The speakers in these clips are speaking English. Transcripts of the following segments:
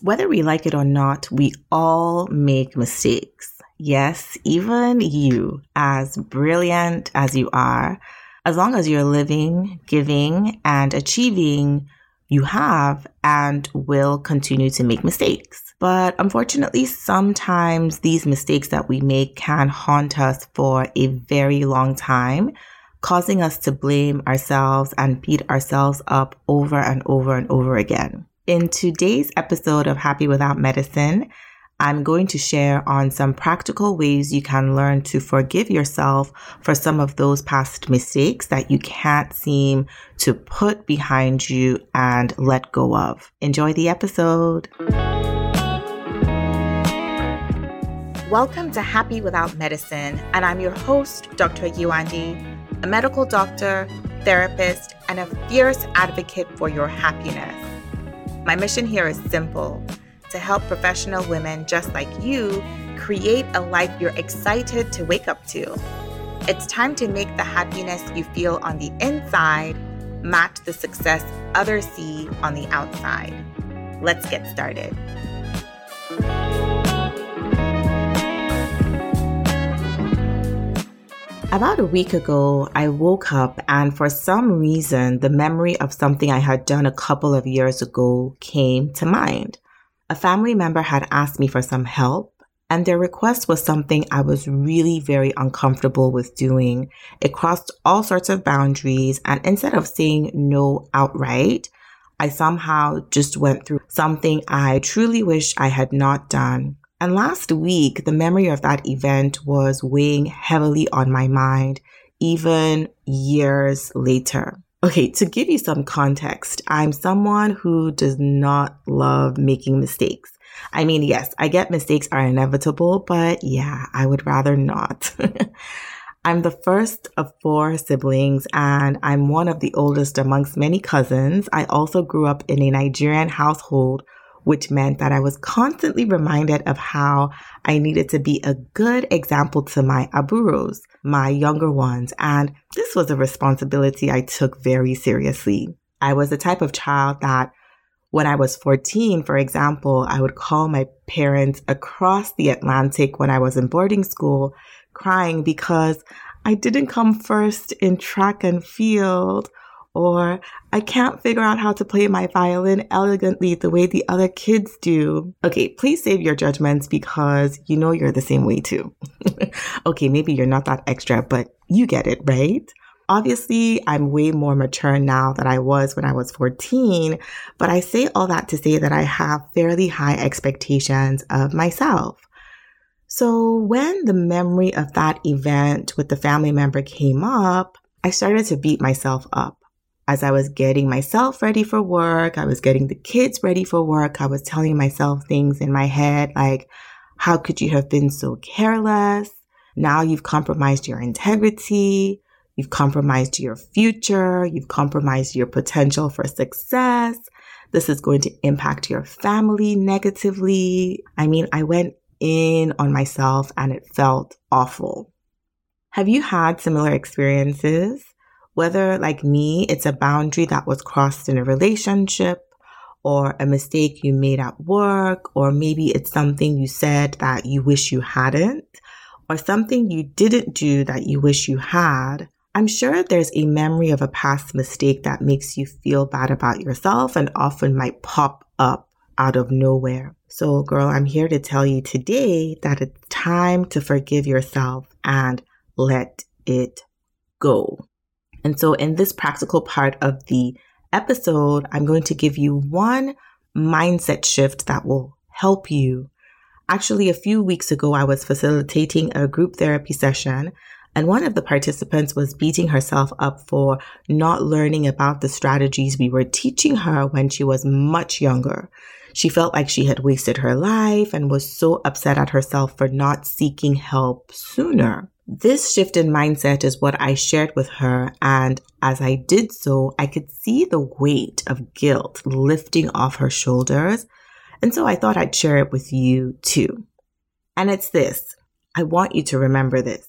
Whether we like it or not, we all make mistakes. Yes, even you, as brilliant as you are, as long as you're living, giving, and achieving, you have and will continue to make mistakes. But unfortunately, sometimes these mistakes that we make can haunt us for a very long time, causing us to blame ourselves and beat ourselves up over and over and over again. In today's episode of Happy Without Medicine, I'm going to share on some practical ways you can learn to forgive yourself for some of those past mistakes that you can't seem to put behind you and let go of. Enjoy the episode. Welcome to Happy Without Medicine, and I'm your host, Dr. Yewande, a medical doctor, therapist, and a fierce advocate for your happiness. My mission here is simple to help professional women just like you create a life you're excited to wake up to. It's time to make the happiness you feel on the inside match the success others see on the outside. Let's get started. About a week ago, I woke up and for some reason, the memory of something I had done a couple of years ago came to mind. A family member had asked me for some help and their request was something I was really very uncomfortable with doing. It crossed all sorts of boundaries and instead of saying no outright, I somehow just went through something I truly wish I had not done. And last week, the memory of that event was weighing heavily on my mind, even years later. Okay, to give you some context, I'm someone who does not love making mistakes. I mean, yes, I get mistakes are inevitable, but yeah, I would rather not. I'm the first of four siblings and I'm one of the oldest amongst many cousins. I also grew up in a Nigerian household which meant that I was constantly reminded of how I needed to be a good example to my aburos, my younger ones, and this was a responsibility I took very seriously. I was the type of child that when I was 14, for example, I would call my parents across the Atlantic when I was in boarding school crying because I didn't come first in track and field or I can't figure out how to play my violin elegantly the way the other kids do. Okay, please save your judgments because you know you're the same way too. okay, maybe you're not that extra, but you get it, right? Obviously, I'm way more mature now than I was when I was 14, but I say all that to say that I have fairly high expectations of myself. So when the memory of that event with the family member came up, I started to beat myself up as I was getting myself ready for work, I was getting the kids ready for work, I was telling myself things in my head like, how could you have been so careless? Now you've compromised your integrity. You've compromised your future. You've compromised your potential for success. This is going to impact your family negatively. I mean, I went in on myself and it felt awful. Have you had similar experiences? Whether, like me, it's a boundary that was crossed in a relationship or a mistake you made at work, or maybe it's something you said that you wish you hadn't, or something you didn't do that you wish you had. I'm sure there's a memory of a past mistake that makes you feel bad about yourself and often might pop up out of nowhere. So, girl, I'm here to tell you today that it's time to forgive yourself and let it go. And so in this practical part of the episode, I'm going to give you one mindset shift that will help you. Actually, a few weeks ago, I was facilitating a group therapy session and one of the participants was beating herself up for not learning about the strategies we were teaching her when she was much younger. She felt like she had wasted her life and was so upset at herself for not seeking help sooner. This shift in mindset is what I shared with her. And as I did so, I could see the weight of guilt lifting off her shoulders. And so I thought I'd share it with you too. And it's this. I want you to remember this.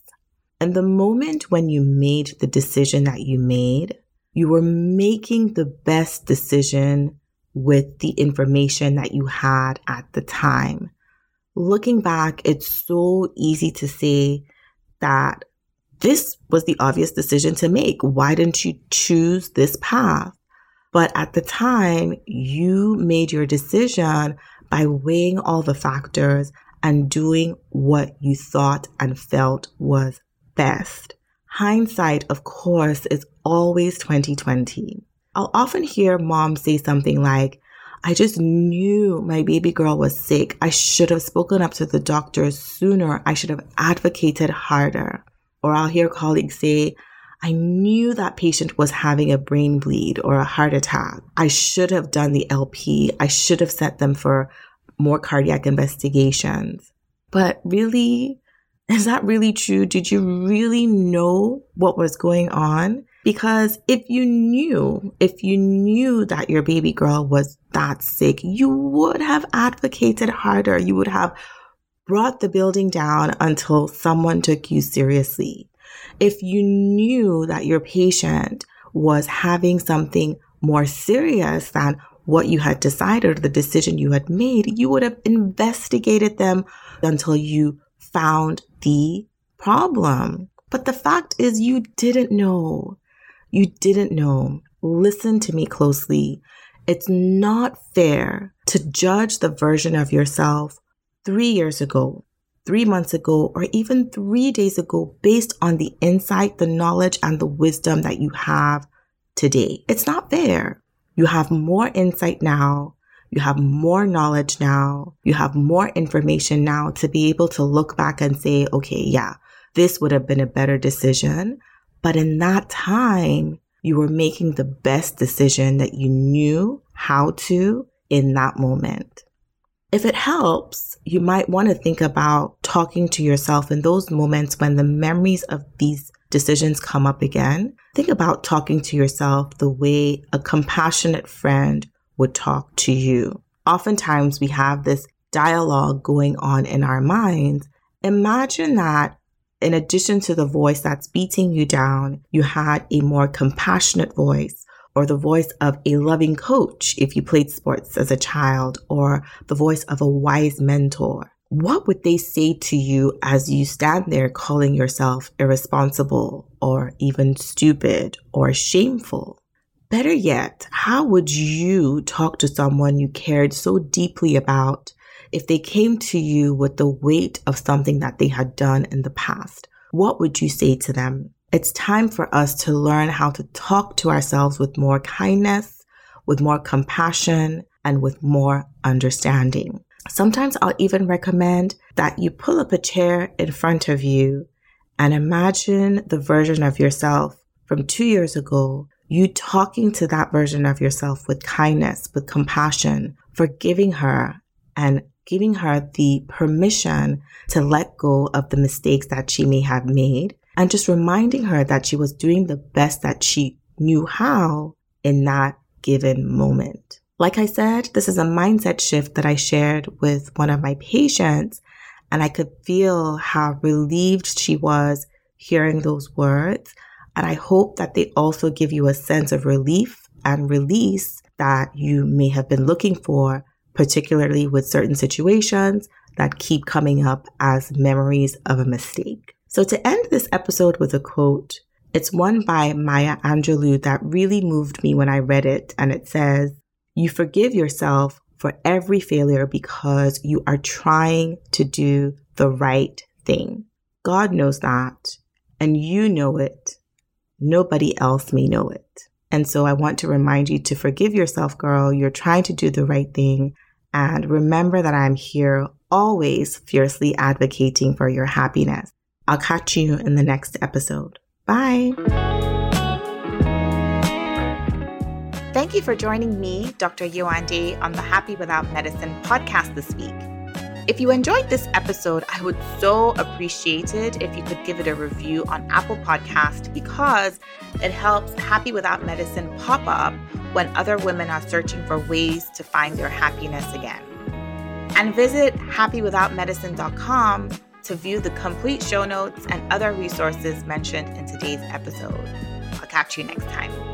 And the moment when you made the decision that you made, you were making the best decision with the information that you had at the time. Looking back, it's so easy to say that this was the obvious decision to make. Why didn't you choose this path? But at the time, you made your decision by weighing all the factors and doing what you thought and felt was best. Hindsight, of course, is always 2020. I'll often hear moms say something like, I just knew my baby girl was sick. I should have spoken up to the doctor sooner. I should have advocated harder. Or I'll hear colleagues say, I knew that patient was having a brain bleed or a heart attack. I should have done the LP. I should have sent them for more cardiac investigations. But really, is that really true? Did you really know what was going on? Because if you knew, if you knew that your baby girl was that sick, you would have advocated harder. You would have brought the building down until someone took you seriously. If you knew that your patient was having something more serious than what you had decided, the decision you had made, you would have investigated them until you found the problem. But the fact is, you didn't know. You didn't know. Listen to me closely. It's not fair to judge the version of yourself three years ago, three months ago, or even three days ago based on the insight, the knowledge, and the wisdom that you have today. It's not fair. You have more insight now. You have more knowledge now. You have more information now to be able to look back and say, okay, yeah, this would have been a better decision. But in that time, you were making the best decision that you knew how to in that moment. If it helps, you might want to think about talking to yourself in those moments when the memories of these decisions come up again. Think about talking to yourself the way a compassionate friend would talk to you. Oftentimes we have this dialogue going on in our minds. Imagine that in addition to the voice that's beating you down, you had a more compassionate voice or the voice of a loving coach if you played sports as a child or the voice of a wise mentor. What would they say to you as you stand there calling yourself irresponsible or even stupid or shameful? Better yet, how would you talk to someone you cared so deeply about if they came to you with the weight of something that they had done in the past? What would you say to them? It's time for us to learn how to talk to ourselves with more kindness, with more compassion, and with more understanding. Sometimes I'll even recommend that you pull up a chair in front of you and imagine the version of yourself from two years ago, you talking to that version of yourself with kindness, with compassion, forgiving her and giving her the permission to let go of the mistakes that she may have made and just reminding her that she was doing the best that she knew how in that given moment. Like I said, this is a mindset shift that I shared with one of my patients and I could feel how relieved she was hearing those words. And I hope that they also give you a sense of relief and release that you may have been looking for particularly with certain situations that keep coming up as memories of a mistake. So to end this episode with a quote, it's one by Maya Angelou that really moved me when I read it. And it says, you forgive yourself for every failure because you are trying to do the right thing. God knows that and you know it. Nobody else may know it. And so I want to remind you to forgive yourself, girl. You're trying to do the right thing and remember that I'm here always fiercely advocating for your happiness. I'll catch you in the next episode. Bye. Thank you for joining me, Dr. Yewande, on the Happy Without Medicine podcast this week. If you enjoyed this episode, I would so appreciate it if you could give it a review on Apple Podcast because it helps Happy Without Medicine pop up when other women are searching for ways to find their happiness again. And visit happywithoutmedicine.com to view the complete show notes and other resources mentioned in today's episode. I'll catch you next time.